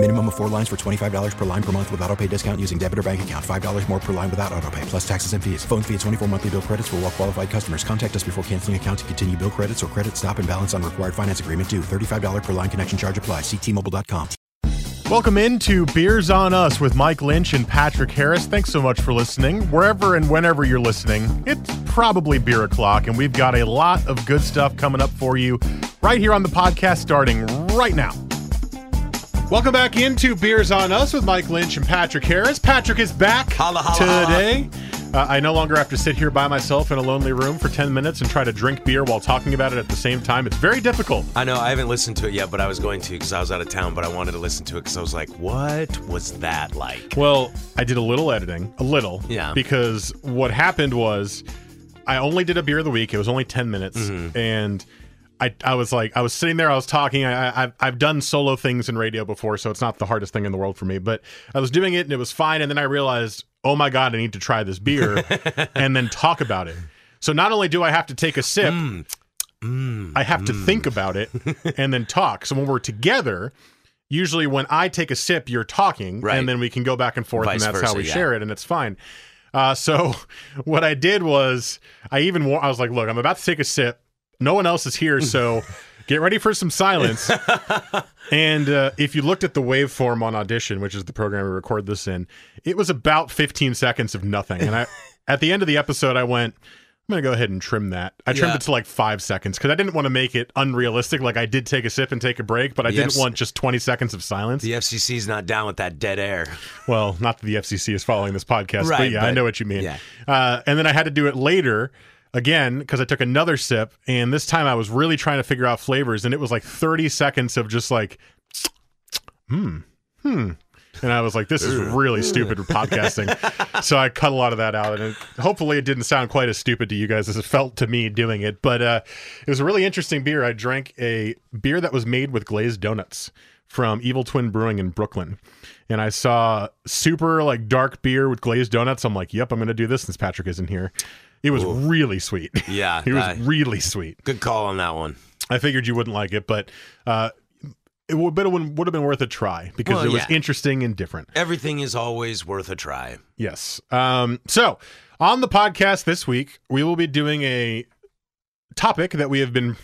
Minimum of four lines for $25 per line per month with auto pay discount using debit or bank account. $5 more per line without auto pay, plus taxes and fees. Phone fee at 24 monthly bill credits for all well qualified customers. Contact us before canceling account to continue bill credits or credit stop and balance on required finance agreement due. $35 per line connection charge apply. Ctmobile.com. Welcome into Beers on Us with Mike Lynch and Patrick Harris. Thanks so much for listening. Wherever and whenever you're listening, it's probably beer o'clock, and we've got a lot of good stuff coming up for you right here on the podcast starting right now. Welcome back into Beers on Us with Mike Lynch and Patrick Harris. Patrick is back Holla, holla, today. Uh, I no longer have to sit here by myself in a lonely room for 10 minutes and try to drink beer while talking about it at the same time. It's very difficult. I know I haven't listened to it yet, but I was going to because I was out of town. But I wanted to listen to it because I was like, "What was that like?" Well, I did a little editing, a little, Yeah. Because what happened was, I only did a beer of the week. It was only ten minutes, Mm-hmm. and I, I was like, I was sitting there, I was talking. I, I, I've, I've done solo things in radio before, so it's not the hardest thing in the world for me. But I was doing it, and it was fine. And then I realized, oh my god, I need to try this beer, and then talk about it. So not only do I have to take a sip, Mm. I have to think about it and then talk. So when we're together, usually when I take a sip, you're talking, Right. and then we can go back and forth, Vice and that's how we yeah. share it, and it's fine. Uh, so what I did was I even wa- I was like, look, I'm about to take a sip. No one else is here, so get ready for some silence. and uh, if you looked at the waveform on Audition, which is the program we record this in, it was about 15 seconds of nothing. And I, at the end of the episode, I went, I'm gonna go ahead and trim that. I trimmed Yeah. it to like five seconds because I didn't want to make it unrealistic. Like I did take a sip and take a break, but I didn't Yes. want just 20 seconds of silence. The FCC's not down with that dead air. Well, not that the FCC is following this podcast, but Right, yeah, I know what you mean. yeah. Uh, and then I had to do it later again because I took another sip, and this time I was really trying to figure out flavors, and it was like 30 seconds of just like, hmm, hmm. And I was like, this is really stupid podcasting. so I cut a lot of that out. And it, hopefully it didn't sound quite as stupid to you guys as it felt to me doing it. But uh, it was a really interesting beer. I drank a beer that was made with glazed donuts from Evil Twin Brewing in Brooklyn. And I saw super like dark beer with glazed donuts. I'm like, yep, I'm going to do this since Patrick isn't here. It was really sweet. Yeah, it was really sweet. Good call on that one. I figured you wouldn't like it, but uh, it would, but it would, would have been worth a try because Well, it was yeah. interesting and different. Everything is always worth a try. Yes. Um, so on the podcast this week, we will be doing a topic that we have been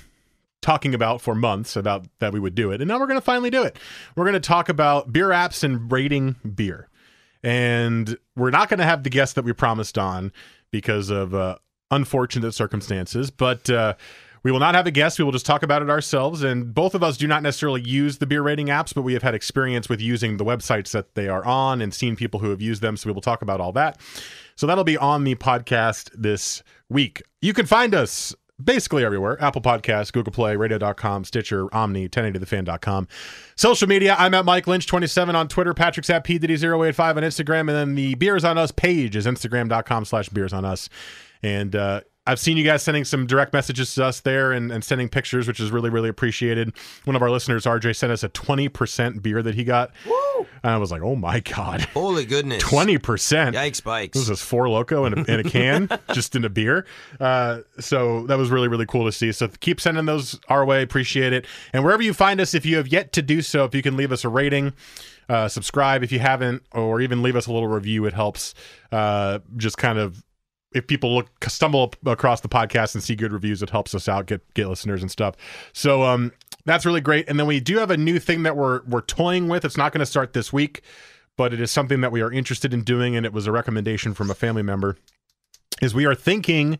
talking about for months about that we would do it. And now we're going to finally do it. We're going to talk about beer apps and rating beer. And we're not going to have the guest that we promised on because of uh, unfortunate circumstances, but uh, we will not have a guest. We will just talk about it ourselves. And both of us do not necessarily use the beer rating apps, but we have had experience with using the websites that they are on and seen people who have used them. So we will talk about all that. So that'll be on the podcast this week. You can find us basically everywhere Apple Podcasts, Google Play, radio.com, Stitcher, Omny, 1080thefan.com. Social media, I'm at Mike Lynch27 on Twitter, Patrick's at PDD085 on Instagram, and then the Beers on Us page is Instagram.com slash Beers on Us. And uh, I've seen you guys sending some direct messages to us there and, and sending pictures, which is really, really appreciated. One of our listeners, RJ, sent us a 20% beer that he got. And I was like, oh my God. Holy goodness. 20%. Yikes bikes. This is four loco in a, in a can, just in a beer. Uh, so that was really, really cool to see. So keep sending those our way. Appreciate it. And wherever you find us, if you have yet to do so, if you can leave us a rating, uh, subscribe if you haven't, or even leave us a little review, it helps. Uh, just kind of if people look stumble across the podcast and see good reviews, it helps us out, get get listeners and stuff. So um, that's really great. And then we do have a new thing that we're we're toying with. It's not going to start this week, but it is something that we are interested in doing, and it was a recommendation from a family member. Is we are thinking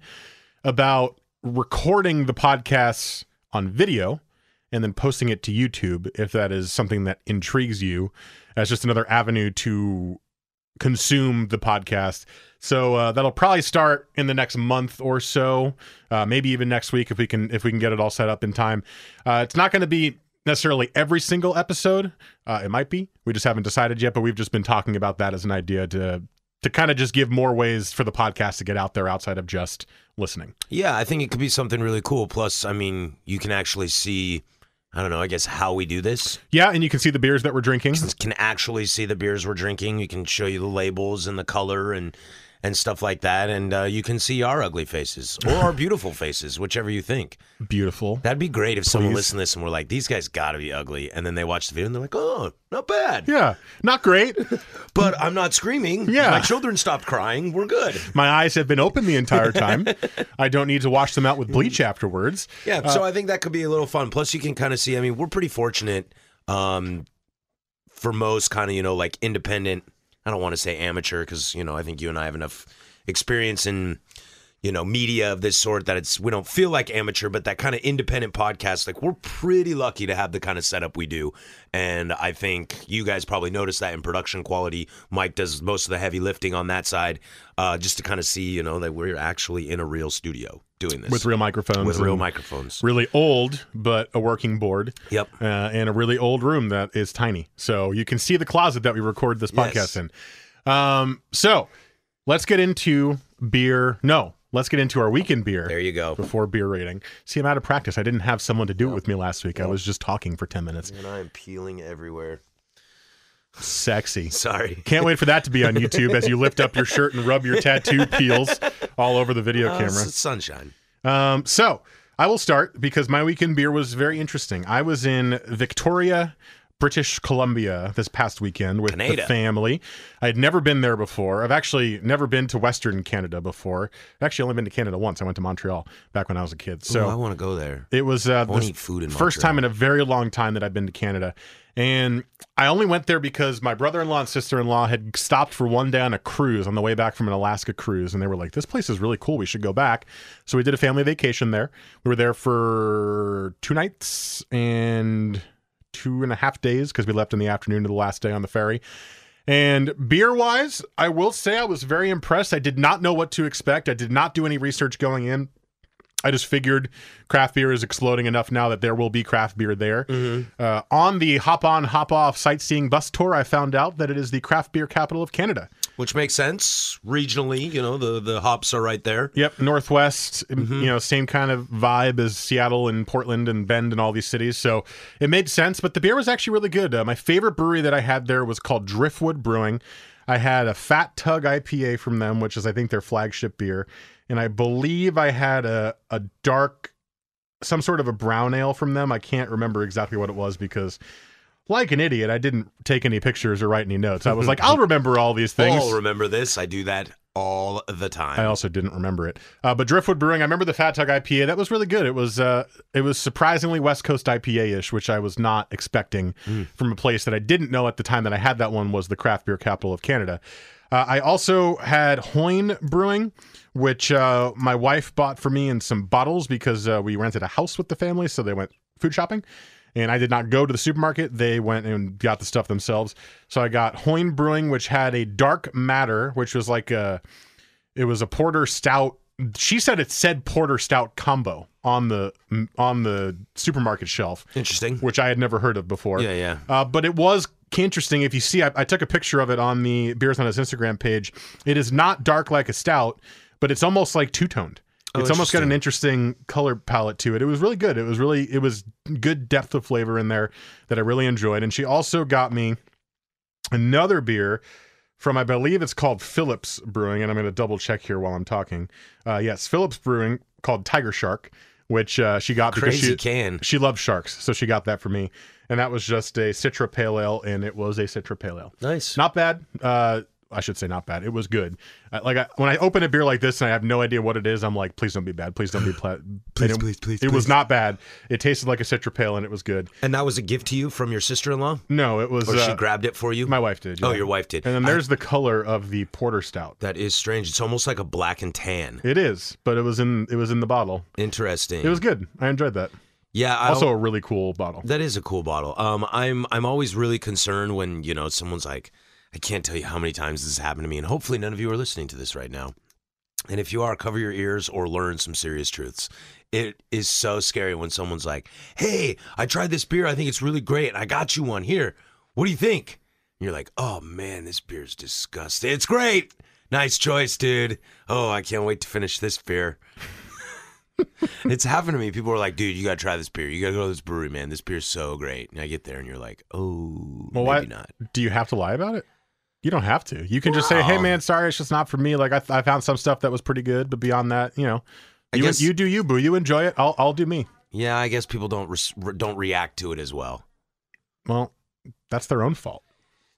about recording the podcasts on video and then posting it to YouTube if that is something that intrigues you as just another avenue to consume the podcast. So uh, that'll probably start in the next month or so, uh, maybe even next week if we can if we can get it all set up in time. Uh, it's not going to be necessarily every single episode. Uh, it might be. We just haven't decided yet, but we've just been talking about that as an idea to to kind of just give more ways for the podcast to get out there outside of just listening. Yeah, I think it could be something really cool. Plus, I mean, you can actually see I don't know. I guess how we do this. Yeah, and you can see the beers that we're drinking. Can actually see the beers we're drinking. You can show you the labels and the color and and stuff like that, and uh, you can see our ugly faces or our beautiful faces, whichever you think. Beautiful. That'd be great if someone Please. listened to this and we're like, "These guys got to be ugly," and then they watch the video and they're like, "Oh, not bad." Yeah, not great. But I'm not screaming. Yeah. my children stopped crying. We're good. My eyes have been open the entire time. I don't need to wash them out with bleach afterwards. Yeah, so I think that could be a little fun. Plus, you can kind of see. I mean, we're pretty fortunate um, for most kind of you know like independent. I don't want to say amateur because you know I think you and I have enough experience in you know media of this sort that it's we don't feel like amateur, but that kind of independent podcast. Like we're pretty lucky to have the kind of setup we do, and I think you guys probably noticed that in production quality. Mike does most of the heavy lifting on that side, uh, just to kind of see you know that we're actually in a real studio doing this With real microphones. with real microphones. Really old, but a working board. Yep. Uh, and a really old room that is tiny. So you can see the closet that we record this podcast Yes. in. Um, so let's get into beer. No, let's get into our weekend beer. There you go. Before beer rating. See, I'm out of practice. I didn't have someone to do it with me last week. I was just talking for 10 minutes. And I'm peeling everywhere. Sexy. Sorry. Can't wait for that to be on YouTube as you lift up your shirt and rub your tattoo peels all over the video Uh, camera. sunshine. Um, so I will start because my weekend beer was very interesting. I was in Victoria, British Columbia this past weekend with the family. I had never been there before. I've actually never been to Western Canada before. I've actually only been to Canada once. I went to Montreal back when I was a kid. So Ooh, I want to go there. it was uh, the eat food in first Montreal. time in a very long time that I've been to Canada. And I only went there because my brother in law and sister in law had stopped for one day on a cruise on the way back from an Alaska cruise. And they were like, this place is really cool. We should go back. So we did a family vacation there. We were there for two nights and two and a half days because we left in the afternoon to the last day on the ferry. And beer wise, I will say I was very impressed. I did not know what to expect. I did not do any research going in. I just figured craft beer is exploding enough now that there will be craft beer there. Uh, on the hop on, hop off sightseeing bus tour, I found out that it is the craft beer capital of Canada. Which makes sense regionally. You know, the, the hops are right there. Yep, Northwest, you know, same kind of vibe as Seattle and Portland and Bend and all these cities. So it made sense, but the beer was actually really good. Uh, my favorite brewery that I had there was called Driftwood Brewing. I had a Fat Tug IPA from them, which is, I think, their flagship beer. And I believe I had a, a dark, some sort of a brown ale from them. I can't remember exactly what it was because, like an idiot, I didn't take any pictures or write any notes. I was like, I'll remember all these things. I'll remember this. I do that all the time. I also didn't remember it. Uh, but Driftwood Brewing, I remember the Fat Tug IPA. That was really good. It was uh, it was surprisingly West Coast IPA ish, which I was not expecting from a place that I didn't know at the time that I had that one was the craft beer capital of Canada. Uh, I also had Hoyne Brewing, which uh, my wife bought for me in some bottles because uh, we rented a house with the family, so they went food shopping. And I did not go to the supermarket. They went and got the stuff themselves. So I got Hoyne Brewing, which had a dark matter, which was like a it was a porter stout she said it said porter stout combo on the on the supermarket shelf Interesting. which i had never heard of before Yeah, yeah. uh, but it was interesting if you see I, I took a picture of it on the Beers on Us instagram page it is not dark like a stout but it's almost like two-toned it's almost got an interesting color palette to it. It was really good. It was really it was good depth of flavor in there that I really enjoyed. And she also got me another beer from I believe it's called Phillips Brewing, and I'm going to double check here while I'm talking. Uh, yes, Phillips Brewing called Tiger Shark, which uh, she got because Crazy she can. she loves sharks, so she got that for me. And that was just a Citra Pale Ale, and it was a Citra Pale Ale. Nice. Not bad. Uh, I should say not bad. It was good. Uh, like I, when I open a beer like this and I have no idea what it is, I'm like, please don't be bad. Please don't be pla- Please, it, please, please, It was not bad. It tasted like a Citra Pale, and it was good. And that was a gift to you from your sister in law? No, it was. Or she uh, grabbed it for you? my wife did. Oh, your wife did. And then I- there's the color of the porter stout. that is strange. It's almost like a black and tan. It is, but it was in it was in the bottle. Interesting. It was good. I enjoyed that. yeah. I Also, a really cool bottle. That is a cool bottle. Um, I'm I'm always really concerned when you know someone's like, I can't tell you how many times this has happened to me, and hopefully none of you are listening to this right now. And if you are, cover your ears or learn some serious truths. It is so scary when someone's like, "Hey, I tried this beer. I think it's really great. I got you one here. What do you think?" And you're like, "Oh man, this beer's disgusting. It's great. Nice choice, dude. Oh, I can't wait to finish this beer." it's happened to me. People are like, "Dude, you gotta try this beer. You gotta go to this brewery, man. This beer's so great." And I get there, and you're like, "Oh, Well, maybe why not." do you have to lie about it? You don't have to. You can just say, "Hey, man, sorry, it's just not for me." Like I, I found some stuff that was pretty good, but beyond that, you know, I you, guess- you do you, boo. You enjoy it. I'll I'll do me. Yeah, I guess people don't res- re- don't react to it as well. Well, that's their own fault.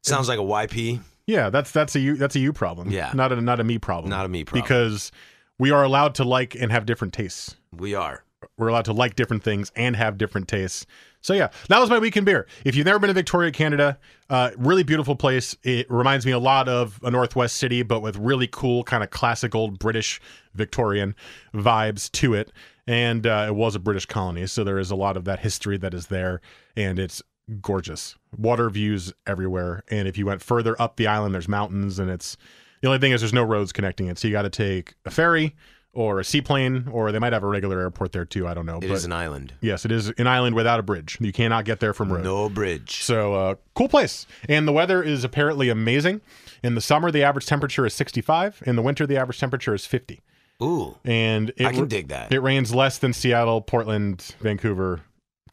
Sounds like a YP. Yeah, that's that's a you that's a you problem. Yeah. not a not a me problem. Not a me problem. because we are allowed to like and have different tastes. We are. We're allowed to like different things and have different tastes. So yeah, that was my week in beer. If you've never been to Victoria, Canada, uh, really beautiful place. It reminds me a lot of a Northwest city, but with really cool kind of classic old British Victorian vibes to it. And uh, it was a British colony, so there is a lot of that history that is there, and it's gorgeous. Water views everywhere, and if you went further up the island, there's mountains, and it's the only thing is there's no roads connecting it, so you got to take a ferry or a seaplane, or they might have a regular airport there too. I don't know, It but is an island. yes, it is an island without a bridge. You cannot get there from road. No bridge. So, uh, cool place. And the weather is apparently amazing. In the summer, the average temperature is 65. In the winter, the average temperature is 50. Ooh, And it, I can dig that. It rains less than Seattle, Portland, Vancouver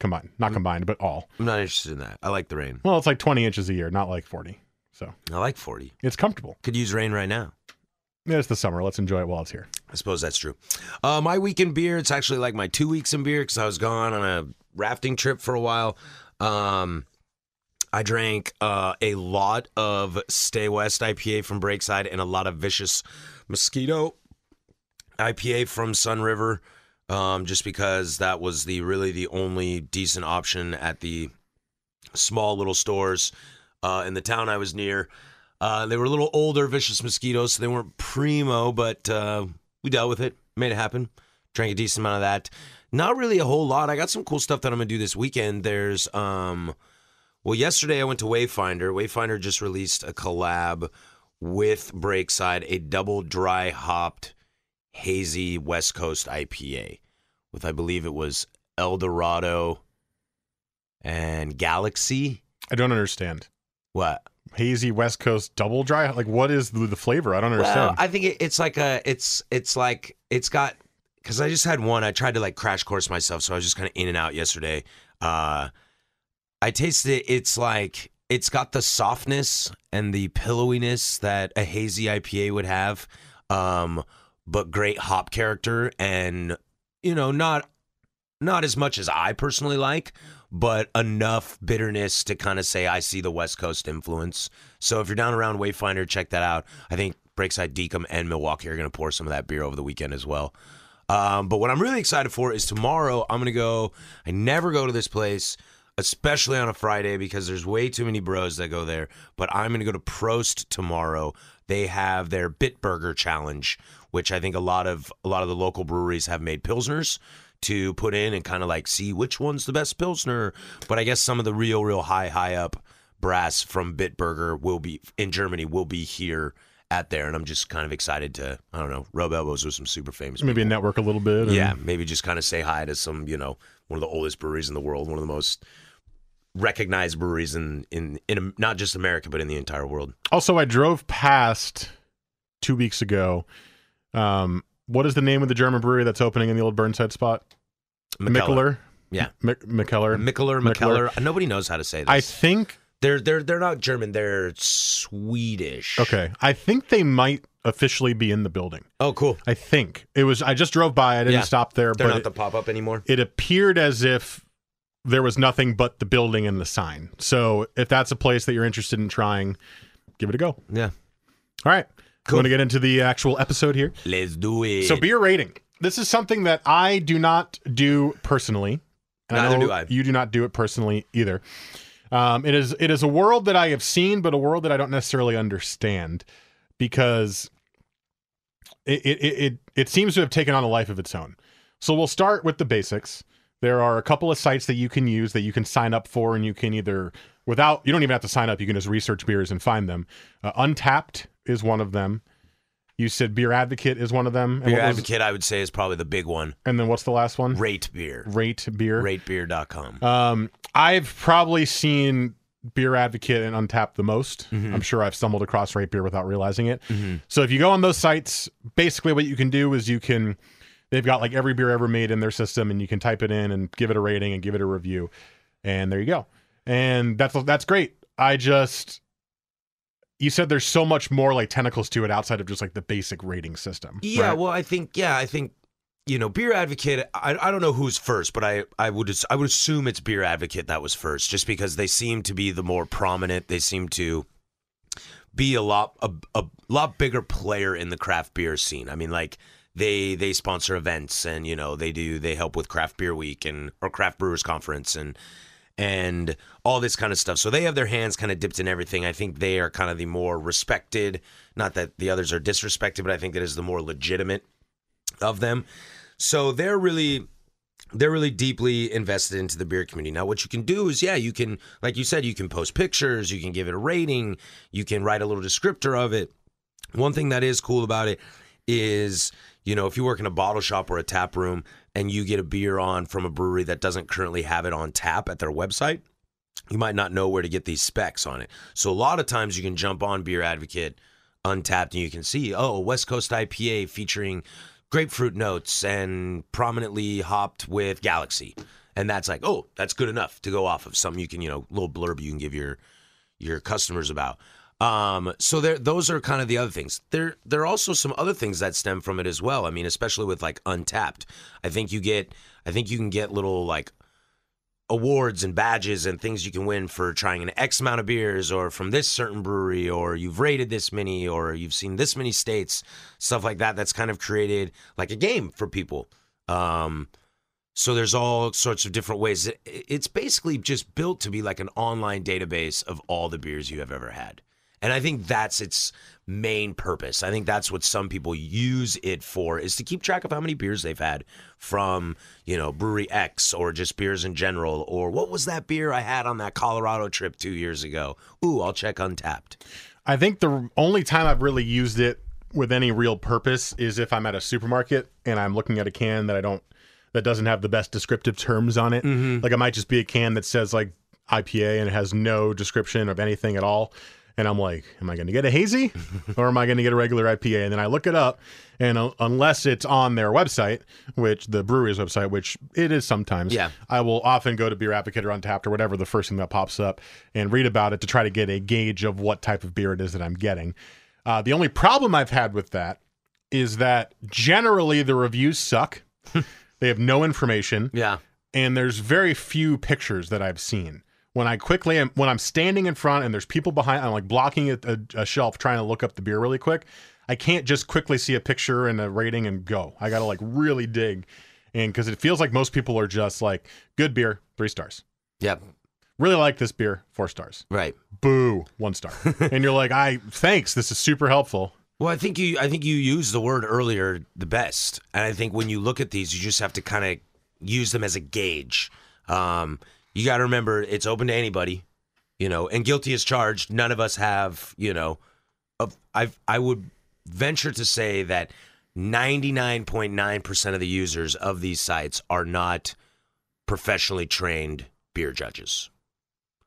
combined. Not Mm. combined, but all. I'm not interested in that. I like the rain. Well, it's like 20 inches a year, not like 40. So I like 40. it's comfortable. Could use rain right now. Yeah, It's the summer. Let's enjoy it while it's here. I suppose that's true. Uh, my week in beer, it's actually like my two weeks in beer because I was gone on a rafting trip for a while. Um, I drank uh, a lot of Stay West IPA from Breakside and a lot of Vicious Mosquito IPA from Sunriver, um, just because that was the really the only decent option at the small little stores uh, in the town I was near. Uh, they were a little older, vicious mosquitoes, so they weren't primo, but uh, we dealt with it, made it happen. Drank a decent amount of that. Not really a whole lot. I got some cool stuff that I'm gonna do this weekend. There's um, well, yesterday I went to Wayfinder. Wayfinder just released a collab with Breakside, a double dry hopped hazy West Coast IPA with I believe it was El Dorado and Galaxy. I don't understand. What? Hazy West Coast double dry? Like, what is the, the flavor? I don't understand. Well, I think it, it's like a it's it's like it's got because I just had one. I tried to like crash course myself, so I was just kind of in and out yesterday. Uh, I tasted it. It's like it's got the softness and the pillowiness that a hazy IPA would have, um, but great hop character and you know not not as much as I personally like, but enough bitterness to kind of say I see the West Coast influence. So if you're down around Wayfinder, check that out. I think Breakside Dekum and Milwaukie are going to pour some of that beer over the weekend as well. Um, but what I'm really excited for is tomorrow I'm going to go. I never go to this place, especially on a Friday because there's way too many bros that go there. But I'm going to go to Prost tomorrow. They have their Bitburger challenge, which I think a lot of a lot of the local breweries have made pilsners to put in and kind of like see which one's the best pilsner. But I guess some of the real, real high, high up brass from Bitburger will be in Germany will be here at there, and I'm just kind of excited to I don't know rub elbows with some super famous. Maybe a people. network a little bit. and- Yeah, maybe just kind of say hi to some, you know, one of the oldest breweries in the world, one of the most recognized breweries in in in not just America but in the entire world. Also, I drove past two weeks ago. Um, what is the name of the German brewery that's opening in the old Burnside spot? Mikkeller. Yeah. Mik- Mikkeller. Mikkeller, Mikkeller. Mikkeller. Uh, nobody knows how to say this. I think. they're they're they're not German. They're Swedish. Okay, I think they might officially be in the building. Oh, cool. I think it was. I just drove by. I didn't Yeah. stop there, They're but not it, the pop up anymore. it appeared as if there was nothing but the building and the sign. So if that's a place that you're interested in trying, give it a go. Yeah. All right. Cool. Want to get into the actual episode here? Let's do it. So beer rating. This is something that I do not do personally. And Neither know do I. You do not do it personally either. Um, it is it is a world that I have seen, but a world that I don't necessarily understand because it it it, it, it seems to have taken on a life of its own. So we'll start with the basics. There are a couple of sites that you can use that you can sign up for, and you can either without you don't even have to sign up. You can just research beers and find them. Uh, Untappd is one of them. You said Beer Advocate is one of them. And Beer what was- Advocate, I would say, is probably the big one. and then what's the last one? Rate beer. Rate beer. Ratebeer.com. Um, I've probably seen Beer Advocate and Untappd the most. Mm-hmm. I'm sure I've stumbled across Rate Beer without realizing it. So if you go on those sites, basically what you can do is you can they've got like every beer ever made in their system, and you can type it in and give it a rating and give it a review, and there you go. And that's that's great. I just you said there's so much more like tentacles to it outside of just like the basic rating system. Yeah, right? well, I think yeah, I think you know, Beer Advocate. I, I don't know who's first, but I I would I would assume it's Beer Advocate that was first, just because they seem to be the more prominent. They seem to be a lot a, a lot bigger player in the craft beer scene. I mean, like they they sponsor events and you know they do they help with craft beer week and or craft brewers conference and and all this kind of stuff. So they have their hands kind of dipped in everything. I think they are kind of the more respected. Not that the others are disrespected, but I think that is the more legitimate of them. So they're really they're really deeply invested into the beer community. Now, what you can do is, yeah, you can, like you said, you can post pictures, you can give it a rating, you can write a little descriptor of it. One thing that is cool about it is, you know, if you work in a bottle shop or a tap room and you get a beer on from a brewery that doesn't currently have it on tap at their website, you might not know where to get these specs on it. So a lot of times you can jump on Beer Advocate Untappd and you can see, oh, West Coast IPA featuring grapefruit notes and prominently hopped with Galaxy. And that's like, oh, that's good enough to go off of something you can, you know, little blurb you can give your your customers about. Um, so there, those are kind of the other things. There, there are also some other things that stem from it as well. I mean, especially with like Untappd, I think you get, I think you can get little like awards and badges and things you can win for trying an X amount of beers or from this certain brewery or you've rated this many or you've seen this many states, stuff like that. That's kind of created like a game for people. Um, so there's all sorts of different ways. It's basically just built to be like an online database of all the beers you have ever had. And I think that's its main purpose. I think that's what some people use it for is to keep track of how many beers they've had from, you know, brewery X or just beers in general or what was that beer I had on that Colorado trip 2 years ago. Ooh, I'll check Untappd. I think the only time I've really used it with any real purpose is if I'm at a supermarket and I'm looking at a can that I don't that doesn't have the best descriptive terms on it. Mm-hmm. Like it might just be a can that says like IPA and it has no description of anything at all. And I'm like, am I going to get a hazy or am I going to get a regular IPA? And then I look it up, and uh, unless it's on their website, which the brewery's website, which it is sometimes, Yeah. I will often go to Beer Advocate or Untappd or whatever the first thing that pops up and read about it to try to get a gauge of what type of beer it is that I'm getting. Uh, the only problem I've had with that is that generally the reviews suck. they have no information Yeah. and there's very few pictures that I've seen. When I quickly am, when I'm standing in front and there's people behind, I'm like blocking a, a, a shelf trying to look up the beer really quick. I can't just quickly see a picture and a rating and go. I got to like really dig, and because it feels like most people are just like good beer, three stars. Yep. Really like this beer, four stars. Right. Boo, one star. and you're like, I thanks, this is super helpful. Well, I think you I think you used the word earlier the best. And I think when you look at these, you just have to kind of use them as a gauge. Um, you got to remember it's open to anybody, you know, and guilty as charged. None of us have, you know, I I would venture to say that 99.9% of the users of these sites are not professionally trained beer judges.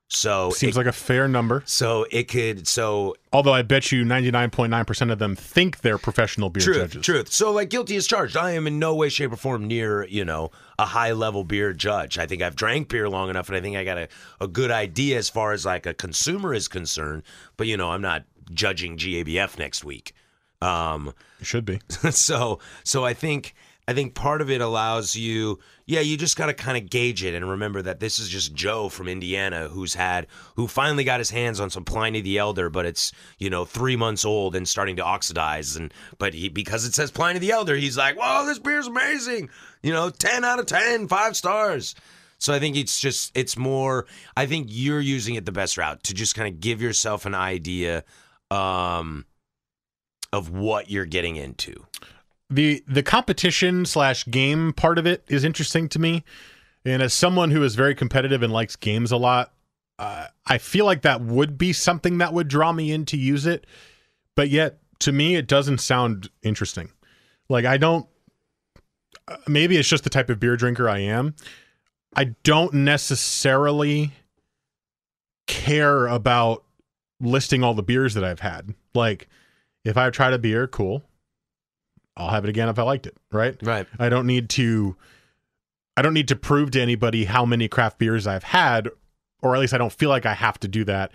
So Seems it, like a fair number. so it could so Although I bet you 99.9% of them think they're professional beer truth, judges. Truth. So, like, guilty as charged. I am in no way, shape, or form near, you know, a high level beer judge. I think I've drank beer long enough, and I think I got a, a good idea as far as like a consumer is concerned. But you know, I'm not judging GABF next week. Um, You should be. so, so I think. I think part of it allows you, yeah, you just got to kind of gauge it and remember that this is just Joe from Indiana who's had, who finally got his hands on some Pliny the Elder, but it's, you know, three months old and starting to oxidize. And, but he, because it says Pliny the Elder, he's like, whoa, this beer's amazing. You know, 10 out of 10, five stars. So I think it's just, it's more, I think you're using it the best route to just kind of give yourself an idea um, of what you're getting into. The the competition slash game part of it is interesting to me. And as someone who is very competitive and likes games a lot uh, i feel like that would be something that would draw me in to use it. But yet to me it doesn't sound interesting. Like i don't uh, maybe it's just the type of beer drinker i am. I don't necessarily care about listing all the beers that i've had. Like if i've tried a beer cool I'll have it again if I liked it, right? Right. I don't need to I don't need to prove to anybody how many craft beers I've had or at least I don't feel like I have to do that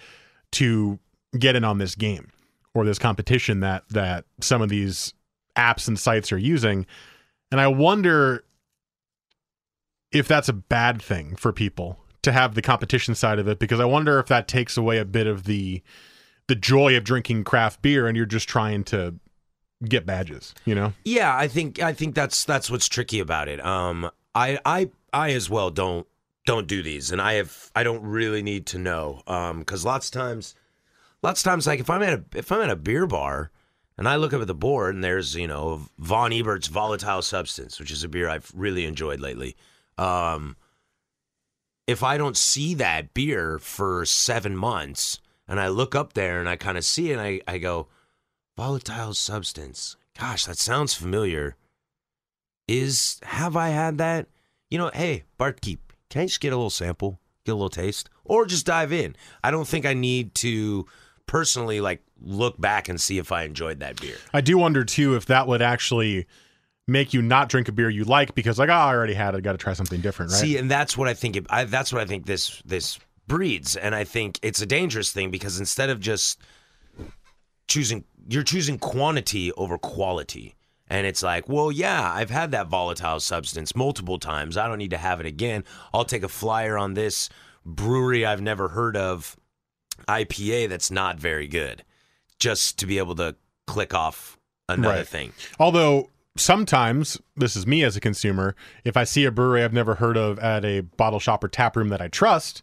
to get in on this game or this competition that that some of these apps and sites are using. And I wonder if that's a bad thing for people to have the competition side of it because I wonder if that takes away a bit of the the joy of drinking craft beer and you're just trying to get badges, you know? Yeah, I think I think that's that's what's tricky about it. Um, I I I as well don't don't do these, and I have I don't really need to know um because lots of times, lots of times like if I'm at a if I'm at a beer bar and I look up at the board and there's you know Von Ebert's Volatile Substance, which is a beer I've really enjoyed lately. Um, if I don't see that beer for seven months and I look up there and I kind of see it and I, I go, volatile substance. Gosh, that sounds familiar. Is have I had that? You know, hey, Bartkeep, can I just get a little sample, get a little taste, or just dive in? I don't think I need to personally like look back and see if I enjoyed that beer. I do wonder too if that would actually make you not drink a beer you like because like oh I already had it, I got to try something different, right? See, and that's what I think. It, I, that's what I think this this breeds, and I think it's a dangerous thing because instead of just choosing, you're choosing quantity over quality. And it's like, well, yeah, I've had that volatile substance multiple times. I don't need to have it again. I'll take a flyer on this brewery I've never heard of IPA that's not very good just to be able to click off another Right. thing. Although sometimes this is me as a consumer, if I see a brewery I've never heard of at a bottle shop or tap room that I trust,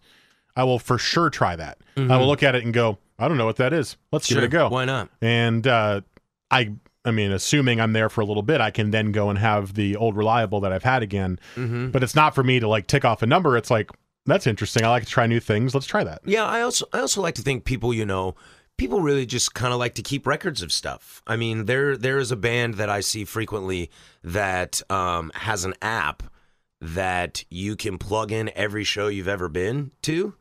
I will for sure try that. I will mm-hmm. look at it and go, I don't know what that is. Let's give it a. Go. why not? And uh, I, I mean, assuming I'm there for a little bit, I can then go and have the old reliable that I've had again. Mm-hmm. But it's not for me to like tick off a number. It's like that's interesting. I like to try new things. Let's try that. Yeah, I also I also like to think people, you know, people really just kind of like to keep records of stuff. I mean, there there is a band that I see frequently that um, has an app that you can plug in every show you've ever been to,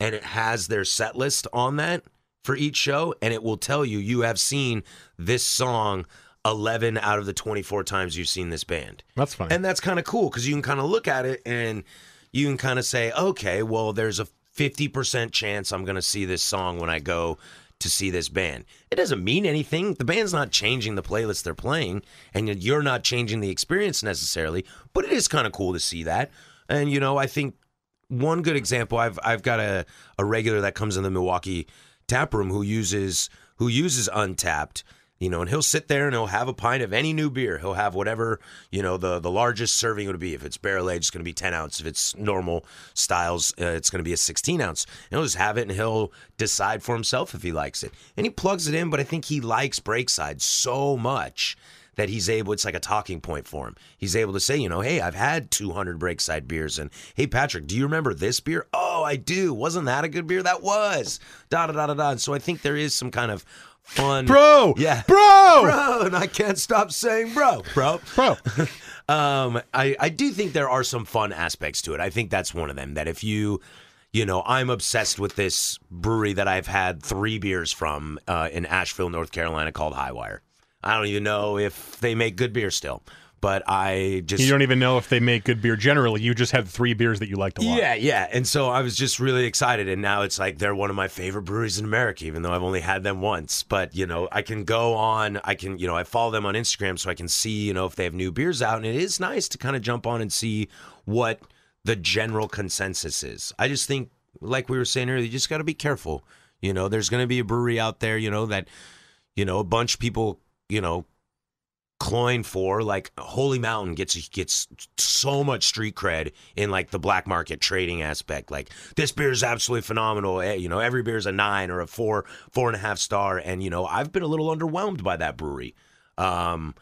and it has their set list on that for each show, and it will tell you you have seen this song. 11 out of the 24 times you've seen this band. That's funny. And that's kind of cool because you can kind of look at it and you can kind of say, okay, well, there's a 50% chance I'm going to see this song when I go to see this band. It doesn't mean anything. The band's not changing the playlist they're playing, and you're not changing the experience necessarily, but it is kind of cool to see that. And, you know, I think one good example I've I've got a, a regular that comes in the Milwaukie tap room who uses who uses Untappd you know and he'll sit there and he'll have a pint of any new beer. He'll have whatever you know the the largest serving would be. If it's barrel aged it's going to be 10 ounce. If it's normal styles uh, it's going to be a 16 ounce. And he'll just have it and he'll decide for himself if he likes it. And he plugs it in but i think he likes breakside so much that he's able it's like a talking point for him he's able to say you know hey i've had 200 breakside beers and hey patrick do you remember this beer oh i do wasn't that a good beer that was da da da da da and so i think there is some kind of fun Bro! yeah Bro! bro and i can't stop saying bro bro Bro. um, I, I do think there are some fun aspects to it. I think that's one of them. That if you, you know, I'm obsessed with this brewery that I've had three beers from uh, in Asheville, North Carolina, called Hi-Wire. I don't even know if they make good beer still, but I just You don't even know if they make good beer generally. You just had three beers that you liked a lot. yeah, yeah. And so I was just really excited. And now it's like they're one of my favorite breweries in America, even though I've only had them once. But, you know, I can go on, I can, you know, I follow them on Instagram so I can see, you know, if they have new beers out. And it is nice to kind of jump on and see what the general consensus is. I just think, like we were saying earlier, you just got to be careful. You know, there's going to be a brewery out there, you know, that, you know, a bunch of people, you know, cloying for like Holy Mountain gets gets so much street cred in like the black market trading aspect. Like this beer is absolutely phenomenal. Eh, You know, every beer is a nine or a four, four and a half star. And you know, I've been a little underwhelmed by that brewery. Um,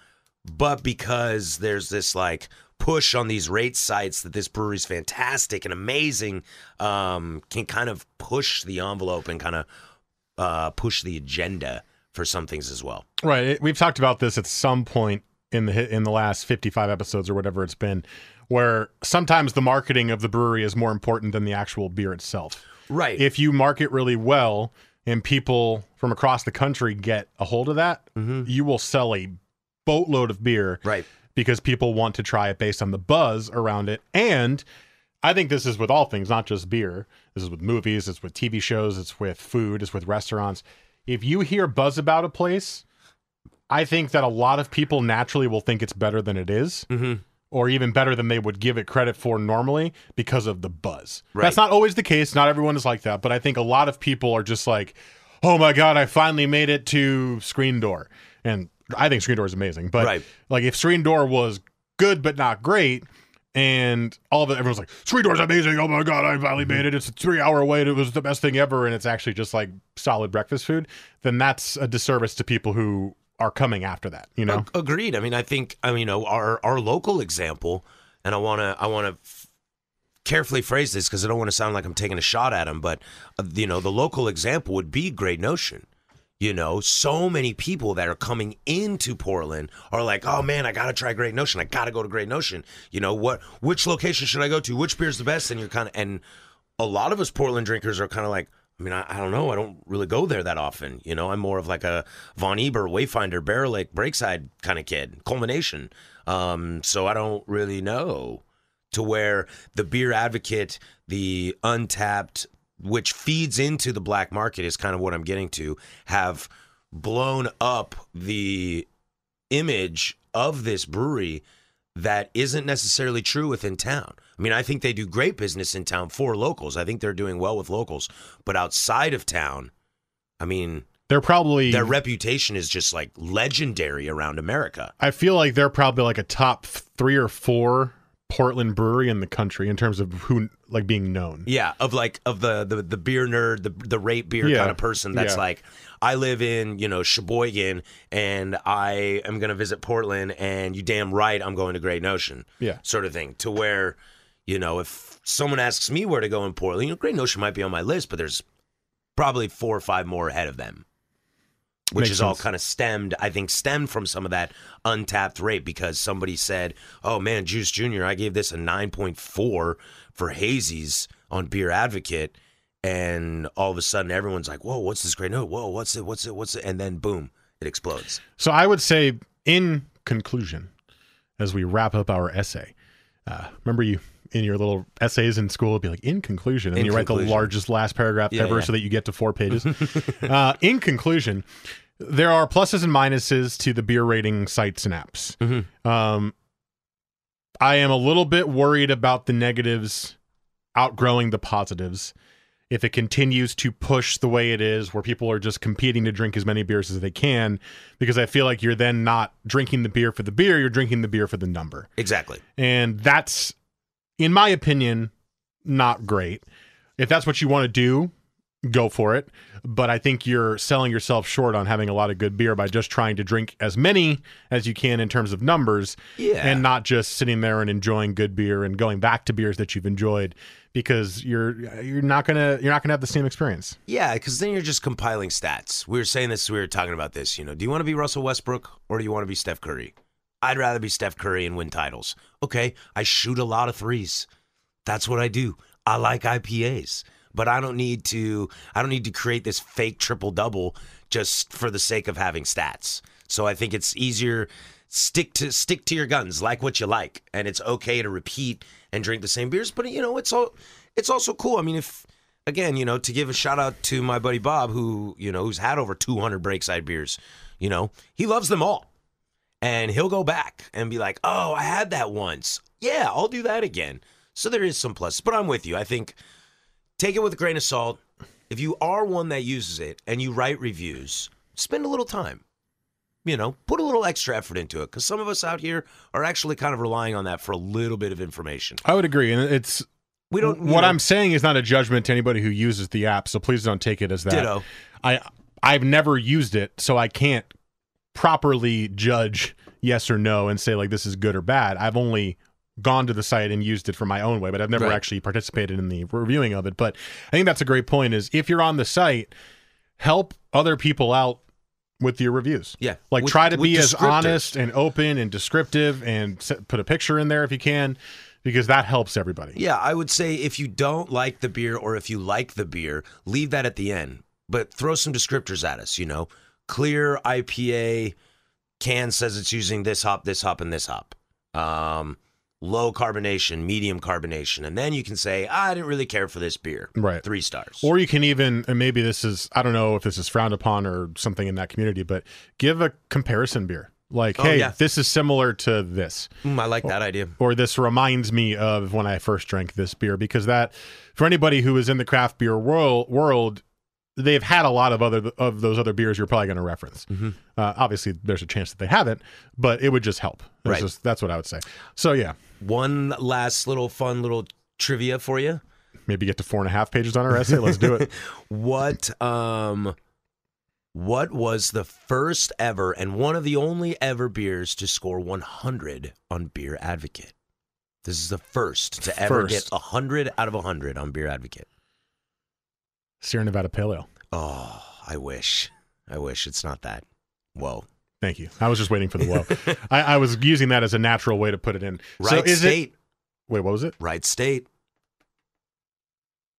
but because there's this like push on these rate sites that this brewery's fantastic and amazing, um, can kind of push the envelope and kind of uh, push the agenda for some things as well. Right. We've talked about this at some point in the in the last 55 episodes or whatever it's been where sometimes the marketing of the brewery is more important than the actual beer itself. Right. If you market really well and people from across the country get a hold of that, Mm-hmm. you will sell a boatload of beer, Right. Because people want to try it based on the buzz around it, and I think this is with all things, not just beer. This is with movies, it's with TV shows, it's with food, it's with restaurants. If you hear buzz about a place, I think that a lot of people naturally will think it's better than it is, Mm-hmm. or even better than they would give it credit for normally because of the buzz. Right. That's not always the case. Not everyone is like that, but I think a lot of people are just like, "Oh my god, I finally made it to Screen Door," and I think Screen Door is amazing. But Right. like, if Screen Door was good but not great. And all of it, everyone's like, Screen Door's amazing. Oh my God, I finally Mm-hmm. made it. It's a three hour wait. It was the best thing ever. And it's actually just like solid breakfast food. Then that's a disservice to people who are coming after that, you know? Ag- Agreed. I mean, I think I mean, you know, our our local example, and I want to I want to f- carefully phrase this because I don't want to sound like I'm taking a shot at him, but uh, you know, the local example would be Great Notion. You know, so many people that are coming into Portland are like, "Oh man, I gotta try Great Notion. I gotta go to Great Notion." You know what? Which location should I go to? Which beer's the best? And you're kind of and a lot of us Portland drinkers are kind of like, I mean, I, I don't know. I don't really go there that often. You know, I'm more of like a Von Eber, Wayfinder, Baerlic, Breakside kind of kid, culmination. Um, so I don't really know to where the beer advocate, the Untappd, which feeds into the black market is kind of what I'm getting to, have blown up the image of this brewery that isn't necessarily true within town. I mean, I think they do great business in town for locals. I think they're doing well with locals, but outside of town, I mean, They're probably, their reputation is just like legendary around America. I feel like they're probably like a top three or four Portland brewery in the country in terms of who, like being known. Yeah, of like of the the, the beer nerd, the the rate beer Yeah, kind of person that's yeah. like, I live in you know Sheboygan and I am gonna visit Portland, and you damn right I'm going to Great Notion. Yeah. sort of thing. To where, you know, if someone asks me where to go in Portland, you know, Great Notion might be on my list, but there's probably four or five more ahead of them. Which Makes is all kind of stemmed, I think, stemmed from some of that Untappd rate because somebody said, "Oh man, Juice Junior, I gave this a 9.4 for hazies on Beer Advocate," and all of a sudden everyone's like, "Whoa, what's this great note? Whoa, what's it? What's it? What's it?" And then boom, it explodes. So I would say, in conclusion, as we wrap up our essay, uh, remember you in your little essays in school, it'd be like, in conclusion, and In you write the largest last paragraph Yeah, ever yeah. so that you get to four pages. uh, in conclusion, there are pluses and minuses to the beer rating sites and apps. Mm-hmm. Um, I am a little bit worried about the negatives outgrowing the positives. If it continues to push the way it is, where people are just competing to drink as many beers as they can, because I feel like you're then not drinking the beer for the beer, you're drinking the beer for the number. Exactly. And that's, in my opinion, not great. If that's what you want to do, go for it. But I think you're selling yourself short on having a lot of good beer by just trying to drink as many as you can in terms of numbers Yeah. and not just sitting there and enjoying good beer and going back to beers that you've enjoyed because you're you're not going to you're not going to have the same experience. Yeah, because then you're just compiling stats. We were saying this, we were talking about this. You know, do you want to be Russell Westbrook or do you want to be Steph Curry? I'd rather be Steph Curry and win titles. Okay, I shoot a lot of threes. That's what I do. I like IPAs, but I don't need to. I don't need to create this fake triple double just for the sake of having stats. So I think it's easier stick to stick to your guns, like what you like, and it's okay to repeat and drink the same beers. But you know, it's all it's also cool. I mean, if again, you know, to give a shout out to my buddy Bob, who you know who's had over 200 Breakside beers, you know, he loves them all and he'll go back and be like, "Oh, I had that once. Yeah, I'll do that again." So there is some plus, but I'm with you. I think take it with a grain of salt. If you are one that uses it and you write reviews, spend a little time. You know, put a little extra effort into it because some of us out here are actually kind of relying on that for a little bit of information. I would agree and it's We don't. what know, I'm saying is not a judgment to anybody who uses the app, so please don't take it as that. Ditto. I I've never used it, so I can't properly judge yes or no and say like this is good or bad. I've only gone to the site and used it for my own way, but I've never Right. actually participated in the reviewing of it. But I think that's a great point is if you're on the site, help other people out with your reviews. Yeah. Like With- try to be as honest and open and descriptive and put a picture in there if you can because that helps everybody. Yeah, I would say if you don't like the beer or if you like the beer, leave that at the end. But throw some descriptors at us, you know. Clear IPA, can says it's using this hop, this hop, and this hop. Um, low carbonation, medium carbonation, and then you can say I didn't really care for this beer. Right. three stars. Or you can even, and maybe this is, I don't know if this is frowned upon or something in that community, but give a comparison beer. Like, Oh, hey, yeah. this is similar to this. Mm, I like that idea. or this reminds me of when I first drank this beer because that for anybody who is in the craft beer world world they've had a lot of other of those other beers you're probably going to reference. Mm-hmm. Uh, obviously, there's a chance that they haven't, but it would just help. It's Right. just- that's what I would say. So yeah, One last little fun little trivia for you. maybe get to four and a half pages on our essay. Let's do it. What um what was the first ever and one of the only ever beers to score 100 on Beer Advocate? This is the first to ever get First. 100 out of 100 on Beer Advocate. Sierra Nevada Pale Ale. Oh, I wish. I wish it's not that. Whoa. Thank you. I was just waiting for the whoa. I, I was using that as a natural way to put it in. Right so is state. it? Wait, what was it? Right state.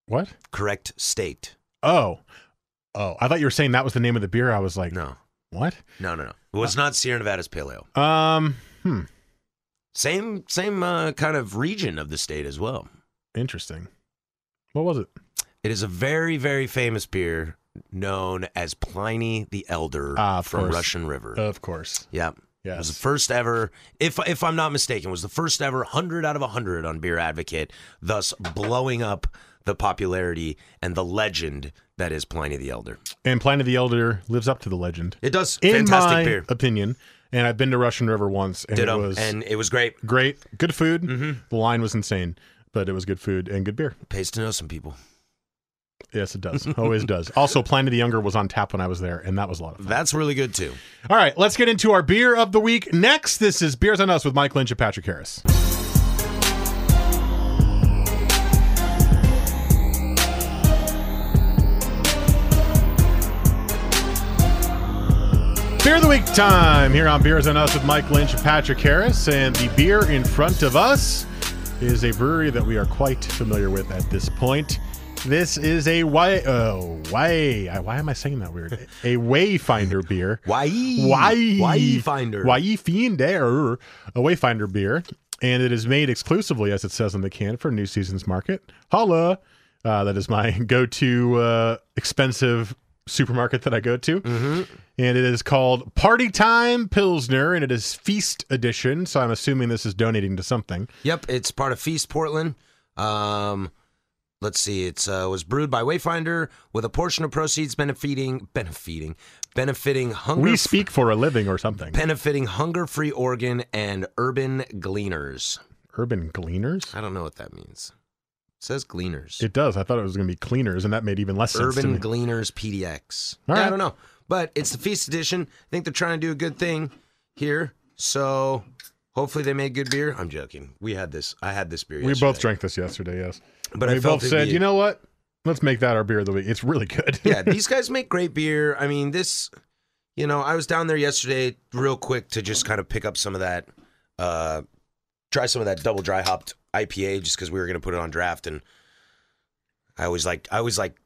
What? Correct state. Oh, oh! I thought you were saying that was the name of the beer. I was like, No. what? No, no, no. It was not Sierra Nevada's Pale Ale. Um, hmm, Same same uh, kind of region of the state as well. interesting. What was it? It is a very, very famous beer known as Pliny the Elder Ah, of from course. Russian River. Of course. yeah. It was the Yes. first ever, if if I'm not mistaken, was the first ever 100 out of 100 on Beer Advocate, thus blowing up the popularity and the legend that is Pliny the Elder. And Pliny the Elder lives up to the legend. It does. In Fantastic my beer. opinion. And I've been to Russian River once, and Ditto. it was and it was great. great. Good food. Mm-hmm. The line was insane, but it was good food and good beer. Pays to know some people. Yes, it does. Always does. Also, Pliny the Younger was on tap when I was there, and that was a lot of fun. That's really good too. All right, let's get into our beer of the week next. This is Beers on Us with Mike Lynch and Patrick Harris. Beer of the week time here on Beers on Us with Mike Lynch and Patrick Harris. And the beer in front of us is a brewery that we are quite familiar with at this point. This is a why oh why why am I saying that weird? A Wayfinder beer. Why? Why Why finder? Why finder? A Wayfinder beer, and it is made exclusively, as it says on the can, for New Seasons Market. Holla! Uh, that is my go-to uh, expensive supermarket that I go to, Mm-hmm. and it is called Party Time Pilsner, and it is Feast Edition. So I'm assuming this is donating to something. Yep, it's part of Feast Portland. Um, let's see, It uh, was brewed by Wayfinder with a portion of proceeds benefiting benefiting benefiting hunger We speak for a living or something. benefiting hunger free Oregon and urban gleaners. Urban Gleaners. I don't know what that means. It says gleaners. It does. I thought it was going to be cleaners, and that made even less sense urban gleaners PDX. All Yeah. I don't know, but it's the Feast edition. I think they're trying to do a good thing here. So hopefully they made good beer. I'm joking. We had this. I had this beer. we yesterday. both drank this yesterday. Yes, But we I felt both said, be- you know what? Let's make that our beer of the week. It's really good. yeah, these guys make great beer. I mean, this, you know, I was down there yesterday real quick to just kind of pick up some of that, uh, try some of that double dry hopped IPA just because we were going to put it on draft. And I was like, I was like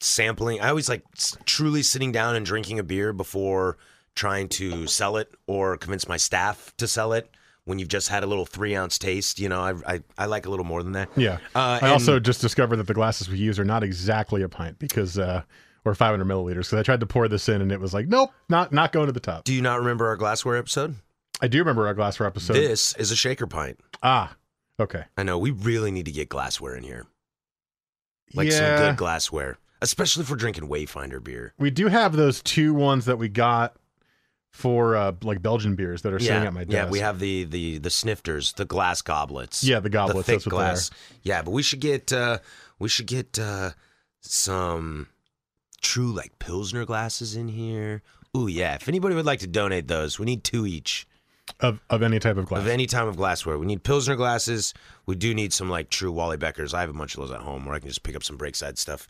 sampling, I was like truly sitting down and drinking a beer before trying to sell it or convince my staff to sell it. When you've just had a little three ounce taste, you know, I, I, I like a little more than that. Yeah. Uh, I also just discovered that the glasses we use are not exactly a pint because, uh, or 500 milliliters. Because I tried to pour this in and it was like, nope, not not going to the top. Do you not remember our glassware episode? I do remember our glassware episode. this is a shaker pint. ah, okay. I know we really need to get glassware in here, like some yeah, good glassware, especially for drinking Wayfinder beer. we do have those two ones that we got for uh, like Belgian beers that are sitting yeah, at my desk. yeah, we have the the the snifters, the glass goblets. Yeah, the goblets, thick what they glass. Yeah, but we should get uh we should get uh some true like pilsner glasses in here. Ooh yeah, if anybody would like to donate those, we need two each of of any type of glass. of any type of glassware. We need pilsner glasses. We do need some like true Willi Bechers. I have a bunch of those at home where I can just pick up some breakside stuff,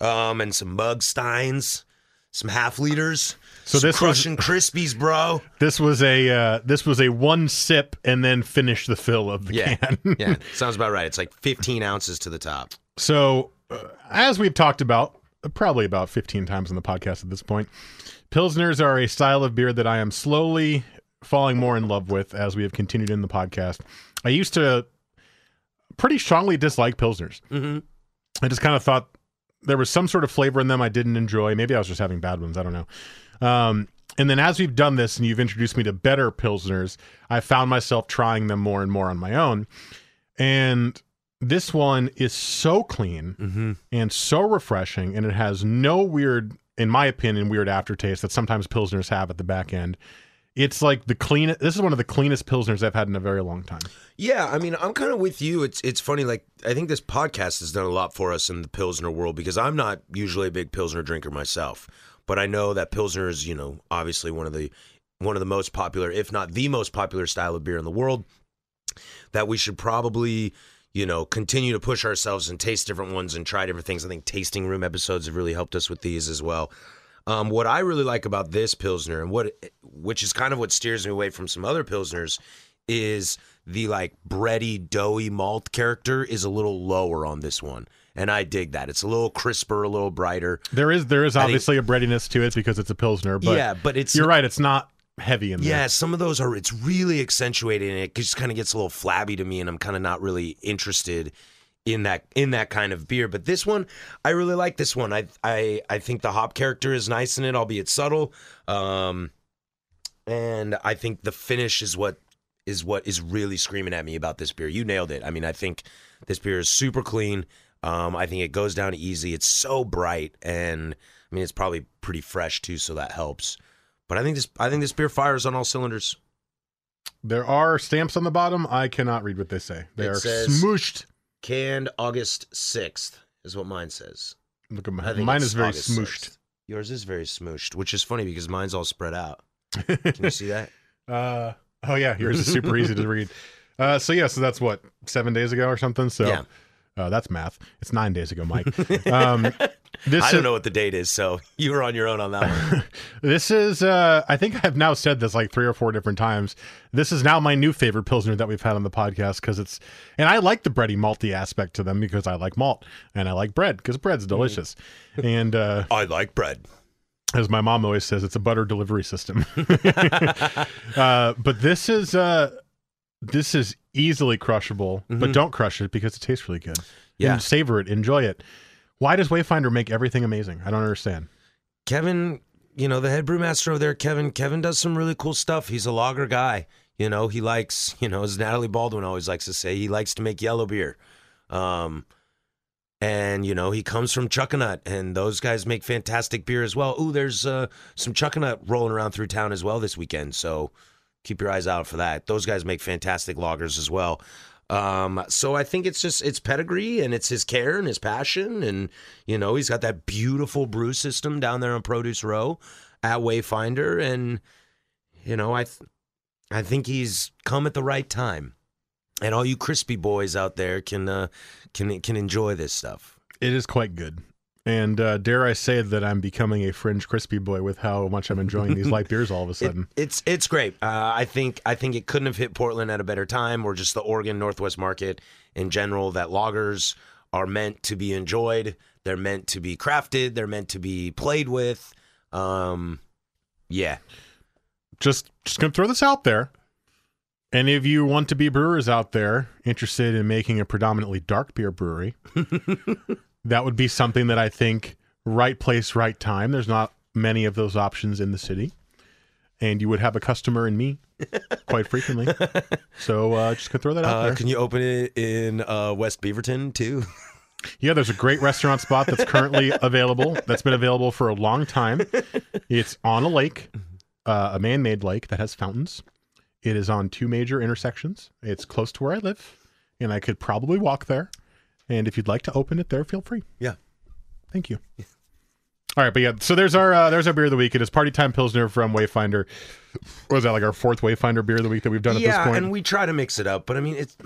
um, and some mug steins, some half liters. So this was- crushing crispies, bro. this was a uh, this was a one sip and then finish the fill of the Yeah, can. yeah, sounds about right. It's like 15 ounces to the top. So, uh, as we've talked about probably about 15 times on the podcast at this point, Pilsners are a style of beer that I am slowly falling more in love with as we have continued in the podcast. I used to pretty strongly dislike pilsners. Mm-hmm. I just kind of thought there was some sort of flavor in them I didn't enjoy. Maybe I was just having bad ones. I don't know. Um, and then as we've done this and you've introduced me to better pilsners, I found myself trying them more and more on my own. And this one is so clean Mm-hmm. and so refreshing, and it has no weird, in my opinion, weird aftertaste that sometimes pilsners have at the back end. It's like the cleanest. This is one of the cleanest pilsners I've had in a very long time. Yeah, I mean, I'm kind of with you. It's it's funny. Like, I think this podcast has done a lot for us in the pilsner world because I'm not usually a big pilsner drinker myself, but I know that pilsner is, you know, obviously one of the one of the most popular, if not the most popular style of beer in the world. That we should probably, you know, continue to push ourselves and taste different ones and try different things. I think tasting room episodes have really helped us with these as well. Um, what I really like about this pilsner, and what, which is kind of what steers me away from some other pilsners, is the like bready, doughy malt character is a little lower on this one, and I dig that. It's a little crisper, a little brighter. There is there is think- obviously a breadiness to it because it's a pilsner, but yeah, but it's you're right. It's not heavy in there. Yeah, some of those are. It's really accentuated, and it just kind of gets a little flabby to me, and I'm kind of not really interested in that in that kind of beer. But this one, I really like this one. I I I think the hop character is nice in it, albeit subtle. Um, and I think the finish is what is what is really screaming at me about this beer. You nailed it. I mean, I think this beer is super clean. Um, I think it goes down easy. It's so bright, and I mean, it's probably pretty fresh too, so that helps. But I think this I think this beer fires on all cylinders. There are stamps on the bottom. I cannot read what they say. They It are says- smooshed. Canned August sixth is what mine says. Look at mine. Mine is very August smooshed. 6th. Yours is very smooshed, which is funny because mine's all spread out. Can you see that? Uh, oh yeah, yours is super easy to read. Uh, so yeah, so that's what seven days ago or something. So Yeah. Uh, that's math. It's nine days ago, Mike. Um, this I don't know what the date is, so you were on your own on that one. This is. Uh, I think I've now said this like three or four different times. This is now my new favorite pilsner that we've had on the podcast because it's, and I like the bready malty aspect to them because I like malt and I like bread because bread's delicious. And uh, I like bread. as my mom always says, it's a butter delivery system. uh, but this is uh, this is easily crushable, but don't crush it because it tastes really good. Yeah. And savor it, enjoy it. Why does Wayfinder make everything amazing? I don't understand. Kevin, you know, the head brewmaster over there, Kevin, Kevin does some really cool stuff. He's a lager guy. You know, he likes, you know, as Natalie Baldwin always likes to say, he likes to make yellow beer. Um, and you know, he comes from Chuckanut, and those guys make fantastic beer as well. Ooh, there's uh, some Chuckanut rolling around through town as well this weekend, so keep your eyes out for that. Those guys make fantastic lagers as well. Um, so I think it's just it's pedigree and it's his care and his passion, and you know, he's got that beautiful brew system down there on Produce Row at Wayfinder, and you know, I th- I think he's come at the right time. And all you crispy boys out there can uh, can can enjoy this stuff. It is quite good. And uh, dare I say that I'm becoming a fringe crispy boy with how much I'm enjoying these light beers all of a It- sudden. it's it's great. Uh, I think I think it couldn't have hit Portland at a better time, or just the Oregon Northwest market in general. That lagers are meant to be enjoyed. They're meant to be crafted. They're meant to be played with. Um, yeah, just just gonna throw this out there. Any of you want to be brewers out there interested in making a predominantly dark beer brewery? that would be something that I think right place, right time. There's not many of those options in the city, and you would have a customer in me quite frequently. So uh, just gonna throw that out uh, there. can you open it in uh, West Beaverton too? Yeah, there's a great restaurant spot that's currently available. That's been available for a long time. It's on a lake, uh, a man-made lake that has fountains. It is on two major intersections. It's close to where I live, and I could probably walk there. And if you'd like to open it there, feel free. Yeah. Thank you. All right, but yeah, so there's our uh, there's our beer of the week. It is Party Time Pilsner from Wayfinder. What was that like our fourth Wayfinder beer of the week that we've done at this yeah, point? and we try to mix it up, but I mean it's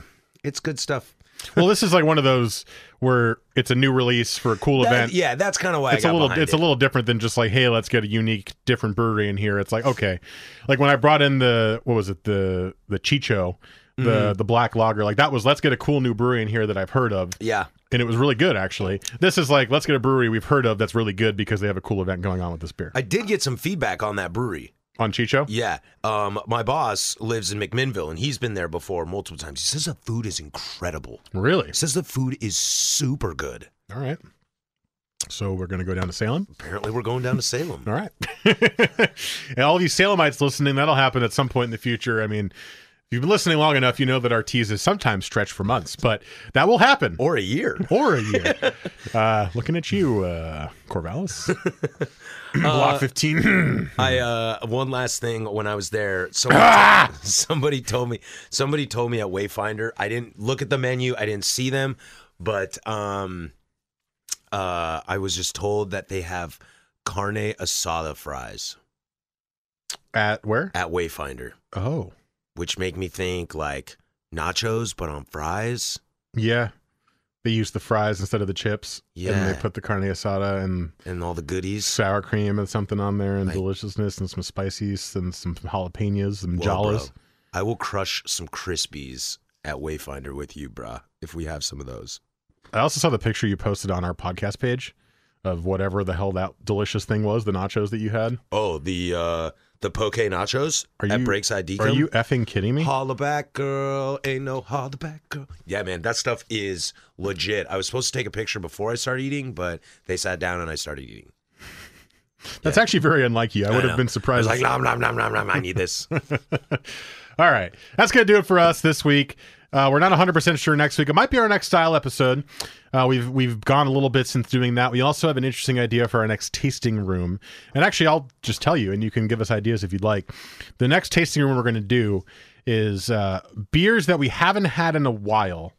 it's good stuff. well, this is like one of those where it's a new release for a cool That- event. yeah, that's kind of why it's I a little it's it. a little different than just like hey let's get a unique different brewery in here it's like okay like when i brought in the what was it the the Xicha the Mm-hmm. the black lager like that was let's get a cool new brewery in here that i've heard of yeah. and it was really good actually this is like let's get a brewery we've heard of that's really good because they have a cool event going on with this beer I did get some feedback on that brewery. on Xicha. Yeah. Um, my boss lives in McMinnville, and he's been there before multiple times. He says the food is incredible. Really? He says the food is super good. All right. So we're going to go down to Salem. Apparently, we're going down to Salem. All right. and all these Salemites listening, that'll happen at some point in the future. I mean, you've been listening long enough, you know that our teases sometimes stretch for months, but that will happen. Or a year. Or a year. uh, looking at you, uh, Corvallis. Block 15. I uh one last thing when I was there, somebody, somebody told me somebody told me at Wayfinder. I didn't look at the menu, I didn't see them, but um uh I was just told that they have carne asada fries at where? at Wayfinder, Oh. Which make me think like nachos but on fries. Yeah. They use the fries instead of the chips. And Yeah. they put the carne asada and And all the goodies. sour cream and something on there and Like- deliciousness and some spices and some jalapenos and jollas. bro. I will crush some Krispies at Wayfinder with you, bruh, if we have some of those. I also saw the picture you posted on our podcast page of whatever the hell that delicious thing was, the nachos that you had. Oh, the uh the poke nachos Are at you- Breakside Dekum. Are you effing kidding me? Holla back, girl. Ain't no holla back, girl. Yeah, man, that stuff is legit. I was supposed to take a picture before I started eating, but they sat down and I started eating. That's actually very unlike you. I would I have been surprised. I was like, nom, nom, nom, nom, nom. I need this. All right. That's going to do it for us this week. Uh, we're not 100% sure next week. It might be our next style episode. Uh, we've we've gone a little bit since doing that. We also have an interesting idea for our next tasting room. And actually, I'll just tell you, and you can give us ideas if you'd like. The next tasting room we're going to do is uh, beers that we haven't had in a while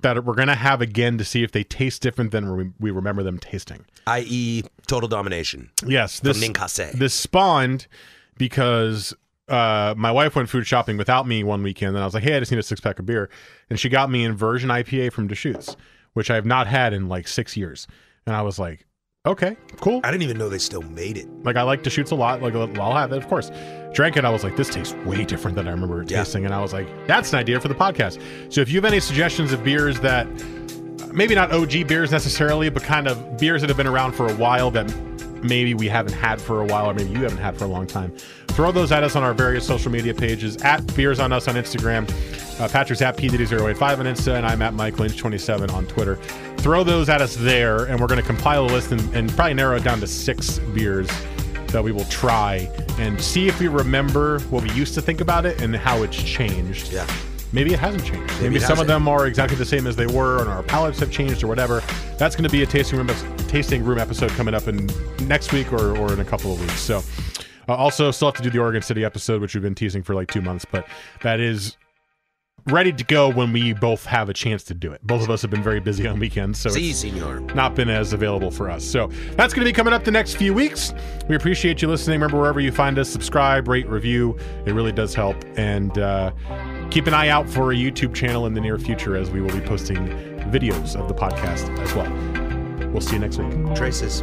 that we're going to have again to see if they taste different than we, we remember them tasting. I.e., total domination. Yes, this Ninkase. this spawned because uh, my wife went food shopping without me one weekend, and I was like, "Hey, I just need a six pack of beer," and she got me inversion IPA from Deschutes, which I have not had in like six years, and I was like, "Okay, cool." I didn't even know they still made it. Like I like Deschutes a lot. Like I'll have it, of course. Drank it. I was like, this tastes way different than I remember it Yeah. tasting, and I was like, that's an idea for the podcast. So if you have any suggestions of beers that maybe not OG beers necessarily, but kind of beers that have been around for a while that maybe we haven't had for a while, or maybe you haven't had for a long time, throw those at us on our various social media pages at Beers on Us on Instagram. Uh, Patrick's at PDD085 on Insta, and I'm at Mike Lynch27 on Twitter. Throw those at us there, and we're going to compile a list and, and probably narrow it down to six beers that we will try and see if we remember what we used to think about it and how it's changed. Yeah. Maybe it hasn't changed. Maybe, it some of hasn't. them are exactly the same as they were, and our palates have changed or whatever. That's going to be a tasting room tasting room episode coming up in next week or, or in a couple of weeks. So, uh, also still have to do the Oregon City episode, which we've been teasing for like two months, but that is ready to go when we both have a chance to do it. Both of us have been very busy on weekends, so Si, it's senor. not been as available for us. So that's going to be coming up the next few weeks. We appreciate you listening. Remember, wherever you find us, subscribe, rate, review. It really does help. And uh, keep an eye out for a YouTube channel in the near future as we will be posting videos of the podcast as well. We'll see you next week. Traces.